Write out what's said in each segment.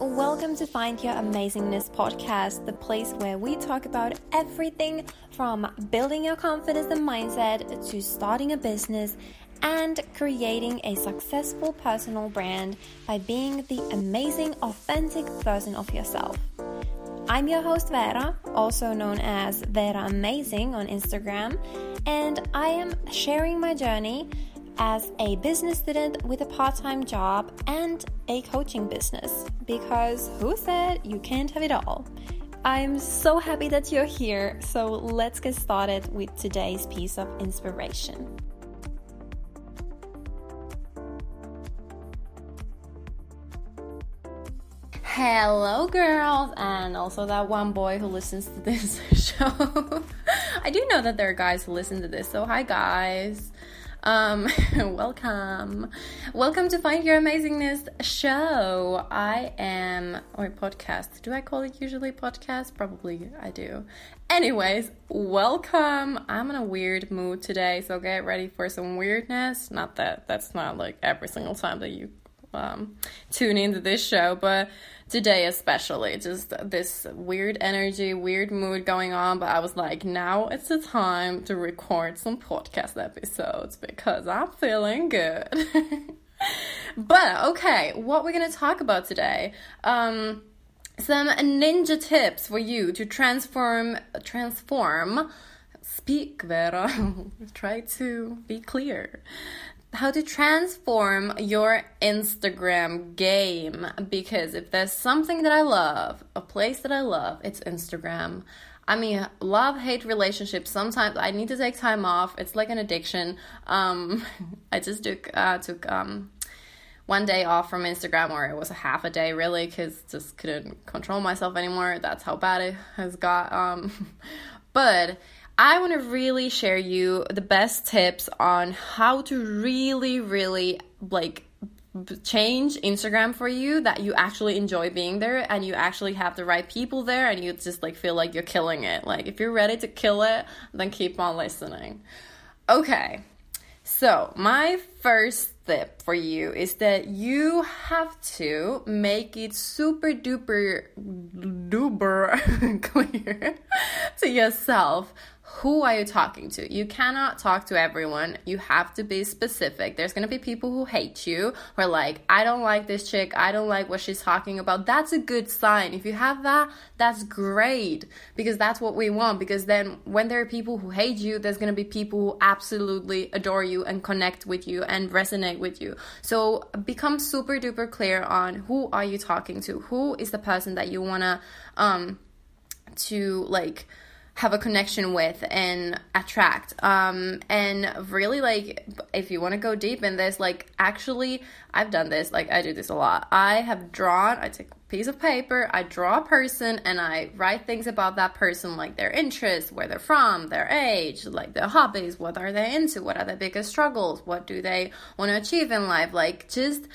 Welcome to Find Your Amazingness podcast, the place where we talk about everything from building your confidence and mindset to starting a business and creating a successful personal brand by being the amazing, authentic version of yourself. I'm your host, Vera, also known as Vera Amazing on Instagram, and I am sharing my journey as a business student with a part time job and a coaching business because who said you can't have it all? I'm so happy that you're here, so let's get started with today's piece of inspiration. Hello, girls, and also that one boy who listens to this show. I do know that there are guys who listen to this, so hi, guys. Um, welcome. Welcome to Find Your Amazingness show. I am, or podcast. Do I call it usually podcast? Probably I do. Anyways, welcome. I'm in a weird mood today, so get ready for some weirdness. Not that that's not like every single time that you um, tune into this show, but today especially just this weird energy weird mood going on but i was like now it's the time to record some podcast episodes because i'm feeling good. But okay what we're gonna talk about today um some ninja tips for you to transform transform speak vera try to be clear how to transform your Instagram game because if there's something that I love, a place that I love, it's Instagram. I mean, love hate relationship. Sometimes I need to take time off. It's like an addiction. Um, I just took uh, took um, one day off from Instagram, or it was a half a day really, because just couldn't control myself anymore. That's how bad it has got. Um, but I want to really share you the best tips on how to really, really like change Instagram for you that you actually enjoy being there and you actually have the right people there and you just like feel like you're killing it. Like if you're ready to kill it, then keep on listening. Okay. So, my first tip for you is that you have to make it super duper duper clear to yourself who are you talking to? You cannot talk to everyone. You have to be specific. There's going to be people who hate you, who are like, I don't like this chick. I don't like what she's talking about. That's a good sign. If you have that, that's great because that's what we want. Because then when there are people who hate you, there's going to be people who absolutely adore you and connect with you and resonate with you. So become super duper clear on who are you talking to? Who is the person that you want to, um, to like, have a connection with and attract. Um and really like if you want to go deep in this like actually i've done this like i do this a lot. I have drawn i take a piece of paper i draw a person and i write things about that person like their interests where they're from their age like their hobbies what are they into what are their biggest struggles what do they want to achieve in life like just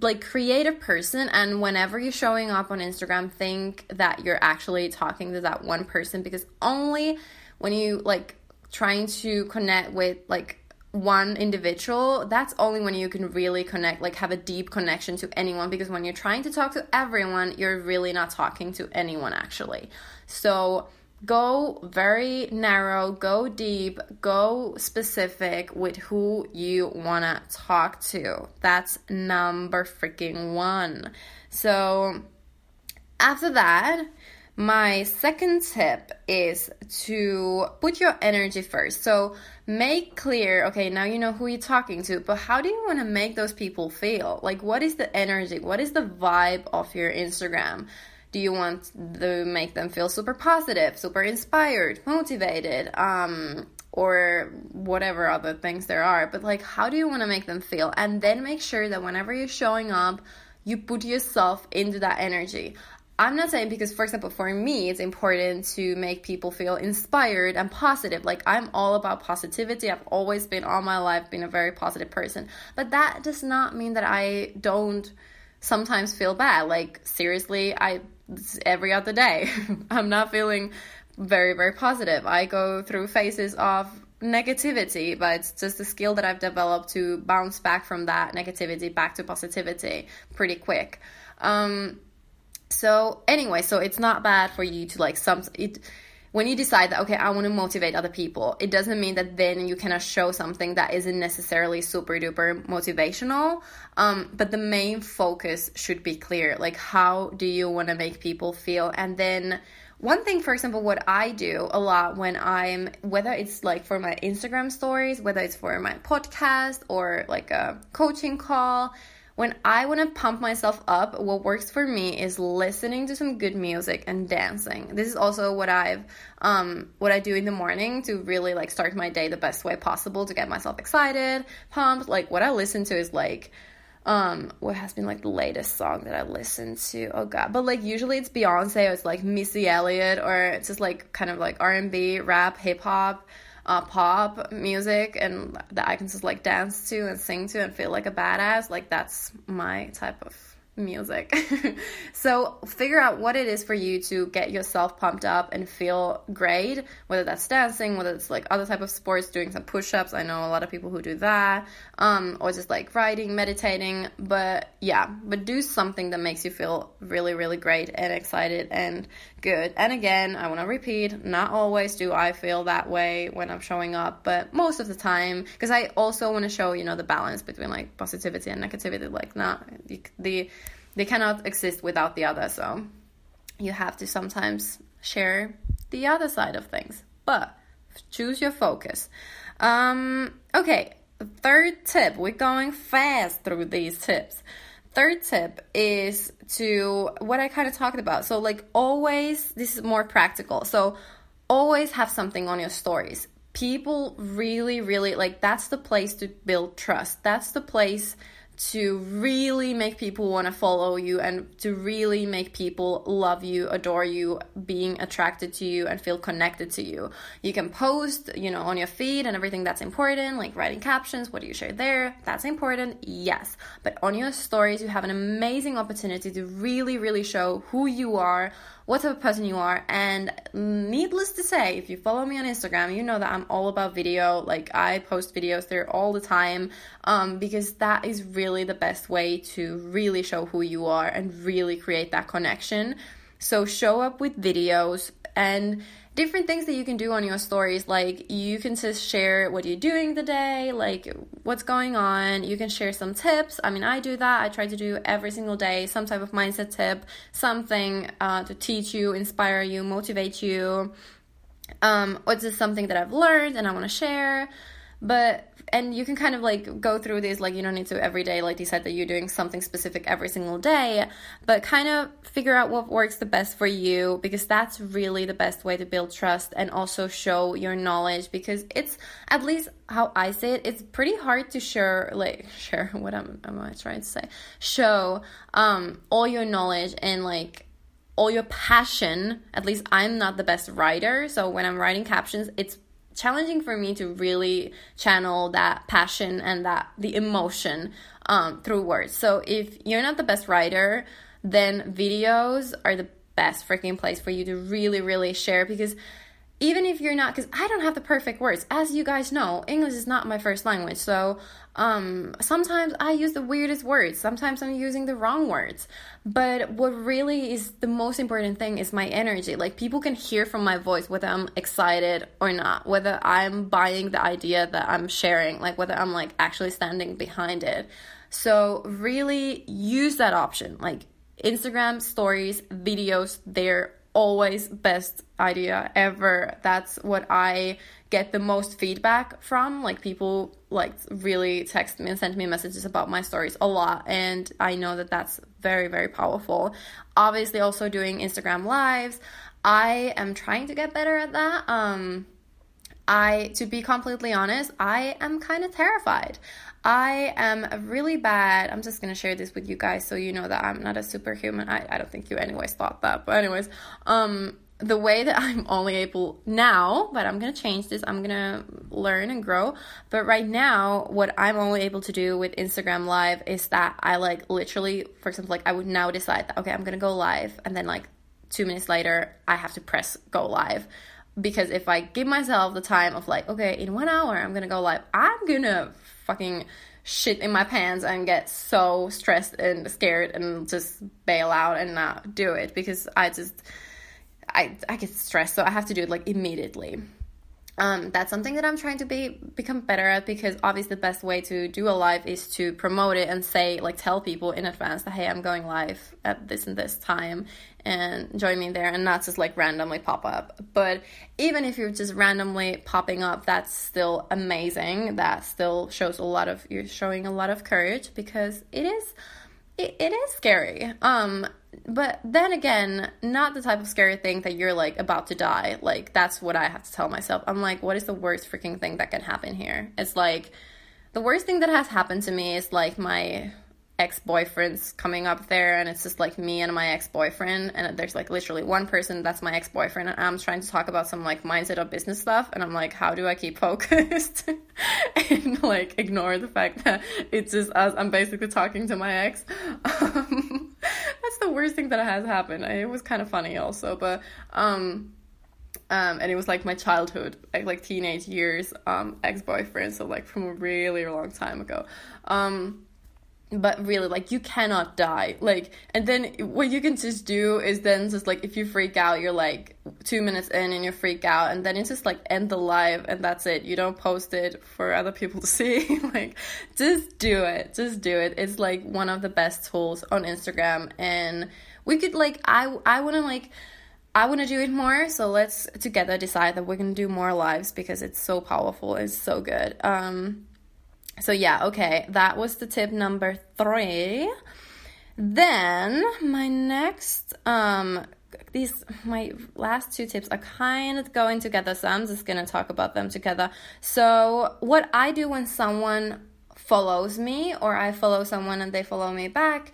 like creative person and whenever you're showing up on Instagram think that you're actually talking to that one person because only when you like trying to connect with like one individual that's only when you can really connect like have a deep connection to anyone because when you're trying to talk to everyone you're really not talking to anyone actually. So go very narrow, go deep, go specific with who you want to talk to. That's number freaking one. So, after that, my second tip is to put your energy first. So, make clear okay, now you know who you're talking to, but how do you want to make those people feel? Like, what is the energy? What is the vibe of your Instagram? Do you want to make them feel super positive, super inspired, motivated, um, or whatever other things there are? But like, how do you want to make them feel? And then make sure that whenever you're showing up, you put yourself into that energy. I'm not saying because, for example, for me, it's important to make people feel inspired and positive. Like, I'm all about positivity. I've always been all my life been a very positive person. But that does not mean that I don't sometimes feel bad. Like, seriously, I every other day. I'm not feeling very, very positive. I go through phases of negativity, but it's just a skill that I've developed to bounce back from that negativity back to positivity pretty quick. Um, So anyway, so it's not bad for you to like some it when you decide that okay i want to motivate other people it doesn't mean that then you cannot show something that isn't necessarily super duper motivational. Um, but the main focus should be clear. Like how do you want to make people feel? And then one thing for example what i do a lot when i'm whether it's like for my instagram stories whether it's for my podcast or like a coaching call when I want to pump myself up, what works for me is listening to some good music and dancing. This is also what I've um what I do in the morning to really like start my day the best way possible to get myself excited, pumped. Like what I listen to is like um what has been like the latest song that I listened to. Oh god. But like usually it's Beyonce or it's like Missy Elliott or it's just like kind of like R&B, rap, hip hop uh, pop music and that I can just like dance to and sing to and feel like a badass, like that's my type of music. so figure out what it is for you to get yourself pumped up and feel great, whether that's dancing, whether it's like other type of sports, doing some push-ups. I know a lot of people who do that, um, or just like writing, meditating. But yeah, but do something that makes you feel really, really great and excited and good. And again, I want to repeat, not always do I feel that way when I'm showing up, but most of the time, because I also want to show, you know, the balance between like positivity and negativity, like not the, the they cannot exist without the other. So you have to sometimes share the other side of things. But choose your focus. Um, okay, third tip. We're going fast through these tips. Third tip is to what I kind of talked about. So, like, always, this is more practical. So, always have something on your stories. People really, really like that's the place to build trust. That's the place to really make people want to follow you and to really make people love you, adore you, being attracted to you and feel connected to you. You can post, you know, on your feed and everything that's important, like writing captions, what do you share there? That's important, yes. But on your stories, you have an amazing opportunity to really, really show who you are, what type of person you are. And needless to say, if you follow me on Instagram, you know that I'm all about video. Like I post videos there all the time um, because that is really the best way to really show who you are and really create that connection. So show up with videos and different things that you can do on your stories like you can just share what you're doing the day like what's going on. You can share some tips. I mean i do that. I try to do every single day some type of mindset tip something uh, to teach you inspire you motivate you um, or just something that i've learned and i want to share. But and you can kind of like go through these like you don't need to every day like decide that you're doing something specific every single day but kind of figure out what works the best for you because that's really the best way to build trust and also show your knowledge because it's at least how i say it it's pretty hard to share like share what am i trying to say? Show um all your knowledge and like all your passion. At least i'm not the best writer so when i'm writing captions it's challenging for me to really channel that passion and that the emotion um, through words. So if you're not the best writer, then videos are the best freaking place for you to really, really share because even if you're not because i don't have the perfect words as you guys know english is not my first language so um, sometimes i use the weirdest words. Sometimes i'm using the wrong words. But what really is the most important thing is my energy. Like people can hear from my voice whether i'm excited or not whether i'm buying the idea that i'm sharing like whether i'm like actually standing behind it. So really use that option. Like instagram stories videos they're always best idea ever. That's what I get the most feedback from. Like people like really text me and send me messages about my stories a lot and I know that that's very very powerful. Obviously also doing Instagram lives. I am trying to get better at that. Um I to be completely honest, I am kind of terrified. I am really bad. I'm just gonna share this with you guys so you know that I'm not a superhuman. I, I don't think you anyways thought that, but anyways, um the way that I'm only able now, but I'm gonna change this, I'm gonna learn and grow. But right now, what I'm only able to do with Instagram Live is that I like literally, for example, like I would now decide that okay, I'm gonna go live, and then like two minutes later, I have to press go live. Because if I give myself the time of like, okay, in one hour I'm gonna go live, I'm gonna fucking shit in my pants and get so stressed and scared and just bail out and not do it because I just I I get stressed, so I have to do it like immediately um, that's something that I'm trying to be become better at because obviously the best way to do a live is to promote it and say like tell people in advance that hey I'm going live at this and this time and join me there and not just like randomly pop up. But even if you're just randomly popping up, that's still amazing. That still shows a lot of you're showing a lot of courage because it is it, it is scary. Um but then again, not the type of scary thing that you're like about to die. Like that's what I have to tell myself. I'm like, what is the worst freaking thing that can happen here? It's like the worst thing that has happened to me is like my ex-boyfriends coming up there and it's just like me and my ex-boyfriend and there's like literally one person that's my ex-boyfriend and I'm trying to talk about some like mindset of business stuff and I'm like how do I keep focused and like ignore the fact that it's just us I'm basically talking to my ex um, worst thing that has happened it was kind of funny also but um um, and it was like my childhood, like, like teenage years, um, ex-boyfriend, so like from a really long time ago. Um, but really like you cannot die. Like and then what you can just do is then just like if you freak out you're like two minutes in and you freak out and then you just like end the live and that's it. You don't post it for other people to see. Like just do it. Just do it. It's like one of the best tools on instagram. And we could like i i want to like I want to do it more, so let's together decide that we're gonna do more lives because it's so powerful. It's so good. Um, so yeah, okay, that was the tip number three. Then my next um these my last two tips are kind of going together, so I'm just gonna talk about them together. So what I do when someone follows me or I follow someone and they follow me back,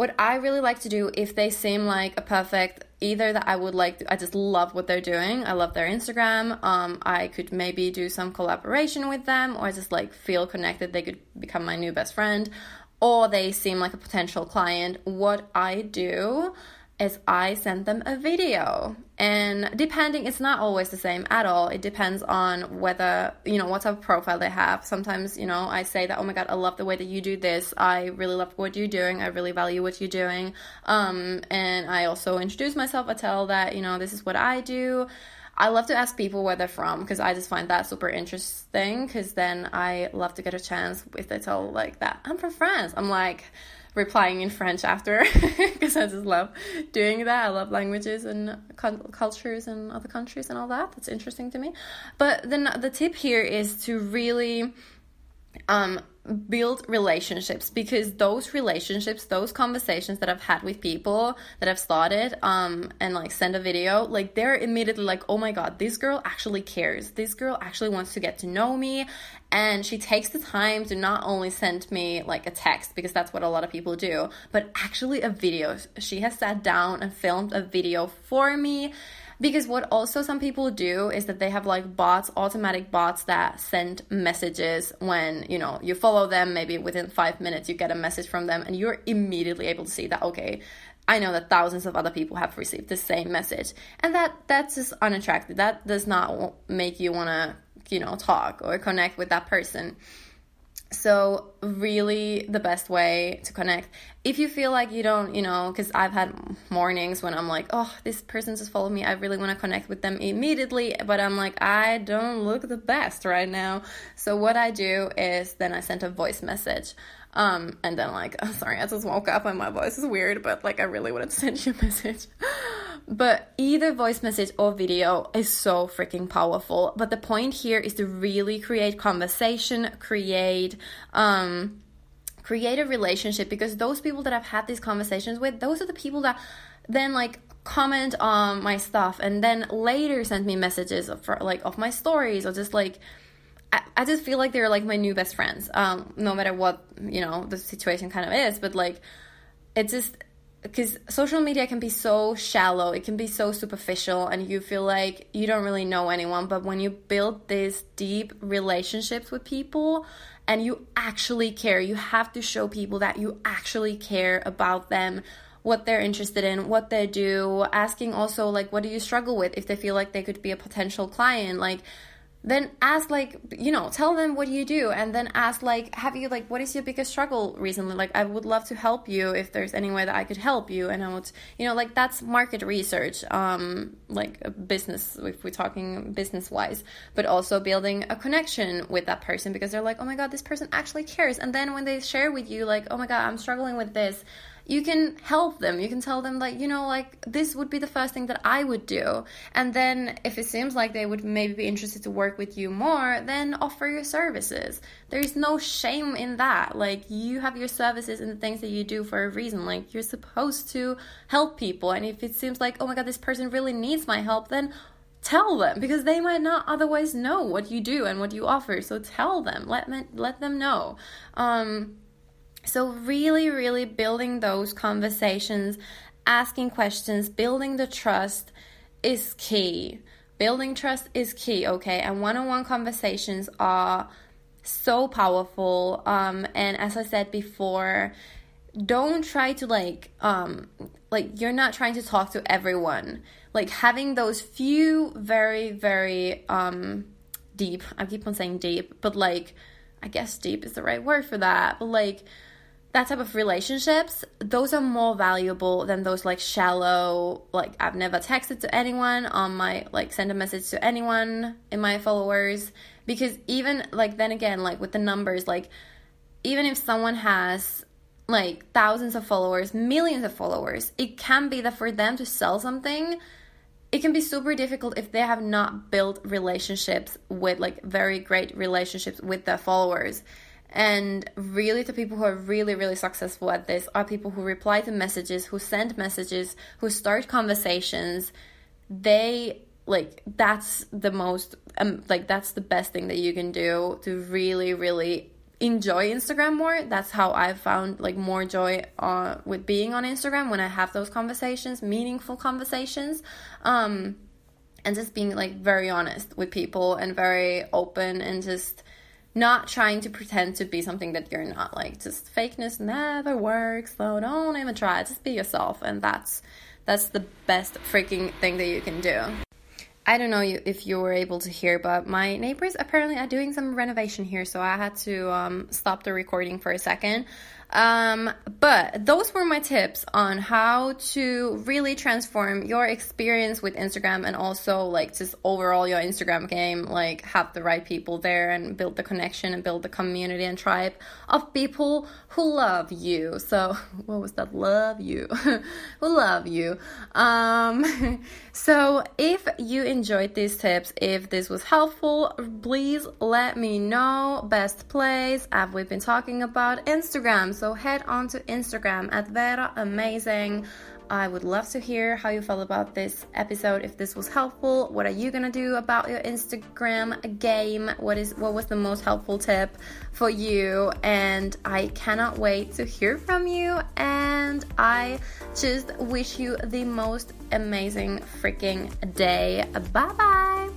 what I really like to do if they seem like a perfect either that I would like I just love what they're doing. I love their Instagram. Um, I could maybe do some collaboration with them or I just like feel connected. They could become my new best friend or they seem like a potential client. What I do is I send them a video. And depending, it's not always the same at all. It depends on whether, you know, what type of profile they have. Sometimes, you know, I say that, oh my God, I love the way that you do this. I really love what you're doing. I really value what you're doing. Um, and I also introduce myself. I tell that, you know, this is what I do. I love to ask people where they're from because I just find that super interesting. Because then I love to get a chance if they tell like that I'm from France. I'm like, replying in French after because I just love doing that. I love languages and cultures and other countries and all that. That's interesting to me. But then the tip here is to really um, build relationships because those relationships those conversations that i've had with people that i've started um and like send a video like they're immediately like oh my god this girl actually cares. This girl actually wants to get to know me. And she takes the time to not only send me like a text because that's what a lot of people do but actually a video. She has sat down and filmed a video for me because what also some people do is that they have like bots, automatic bots that send messages when, you know, you follow them, maybe within five minutes you get a message from them and you're immediately able to see that, okay, I know that thousands of other people have received the same message. And that that's just unattractive. That does not make you want to, you know, talk or connect with that person. So, really, the best way to connect. If you feel like you don't, you know, because I've had mornings when I'm like, oh, this person just followed me. I really want to connect with them immediately. But I'm like, I don't look the best right now. So, what I do is then I send a voice message. Um, and then, like, oh, sorry, I just woke up and my voice is weird, but like, I really wanted to send you a message. But either voice message or video is so freaking powerful. But the point here is to really create conversation, create um create a relationship. Because those people that I've had these conversations with, those are the people that then like comment on my stuff and then later send me messages of like of my stories or just like I, I just feel like they're like my new best friends. Um no matter what you know the situation kind of is. But like it's just because social media can be so shallow, it can be so superficial, and you feel like you don't really know anyone. But when you build these deep relationships with people and you actually care, you have to show people that you actually care about them, what they're interested in, what they do, asking also, like, what do you struggle with if they feel like they could be a potential client. Like, then ask like you know tell them what you do and then ask like have you like what is your biggest struggle recently? Like i would love to help you if there's any way that i could help you and i would you know like that's market research um like business if we're talking business wise but also building a connection with that person because they're like oh my god this person actually cares and then when they share with you like oh my god i'm struggling with this you can help them. You can tell them, like, you know, like, this would be the first thing that I would do. And then if it seems like they would maybe be interested to work with you more, then offer your services. There's no shame in that. Like, you have your services and the things that you do for a reason. Like, you're supposed to help people. And if it seems like, oh my God, this person really needs my help, then tell them because they might not otherwise know what you do and what you offer so tell them let me, let them know um so, really, really building those conversations, asking questions, building the trust is key. Building trust is key, okay? And one on one conversations are so powerful. Um, and as I said before, don't try to like um like you're not trying to talk to everyone like having those few very very um deep i keep on saying deep but like i guess deep is the right word for that but like that type of relationships, those are more valuable than those like shallow, like I've never texted to anyone um, on my, like send a message to anyone in my followers. Because even like then again, like with the numbers, like even if someone has like thousands of followers, millions of followers, it can be that for them to sell something, it can be super difficult if they have not built relationships with like very great relationships with their followers. And really, the people who are really, really successful at this are people who reply to messages, who send messages, who start conversations. They like that's the most um, like that's the best thing that you can do to really, really enjoy Instagram more. That's how I've found like more joy uh, with being on Instagram when I have those conversations, meaningful conversations. Um, and just being like very honest with people and very open and just not trying to pretend to be something that you're not. Like just fakeness never works, so don't even try. Just be yourself, and that's that's the best freaking thing that you can do. I don't know if you were able to hear, but my neighbors apparently are doing some renovation here, so I had to um, stop the recording for a second. Um, but those were my tips on how to really transform your experience with Instagram and also like just overall your Instagram game, like have the right people there and build the connection and build the community and tribe of people who love you. So what was that? Love you. who love you. Um, so if you enjoyed these tips, if this was helpful, please let me know. Best place. Have we been talking about Instagram? So head on to Instagram at Vera Amazing. I would love to hear how you felt about this episode. If this was helpful, what are you gonna do about your Instagram game? What is what was the most helpful tip for you? And I cannot wait to hear from you. And I just wish you the most amazing freaking day. Bye bye.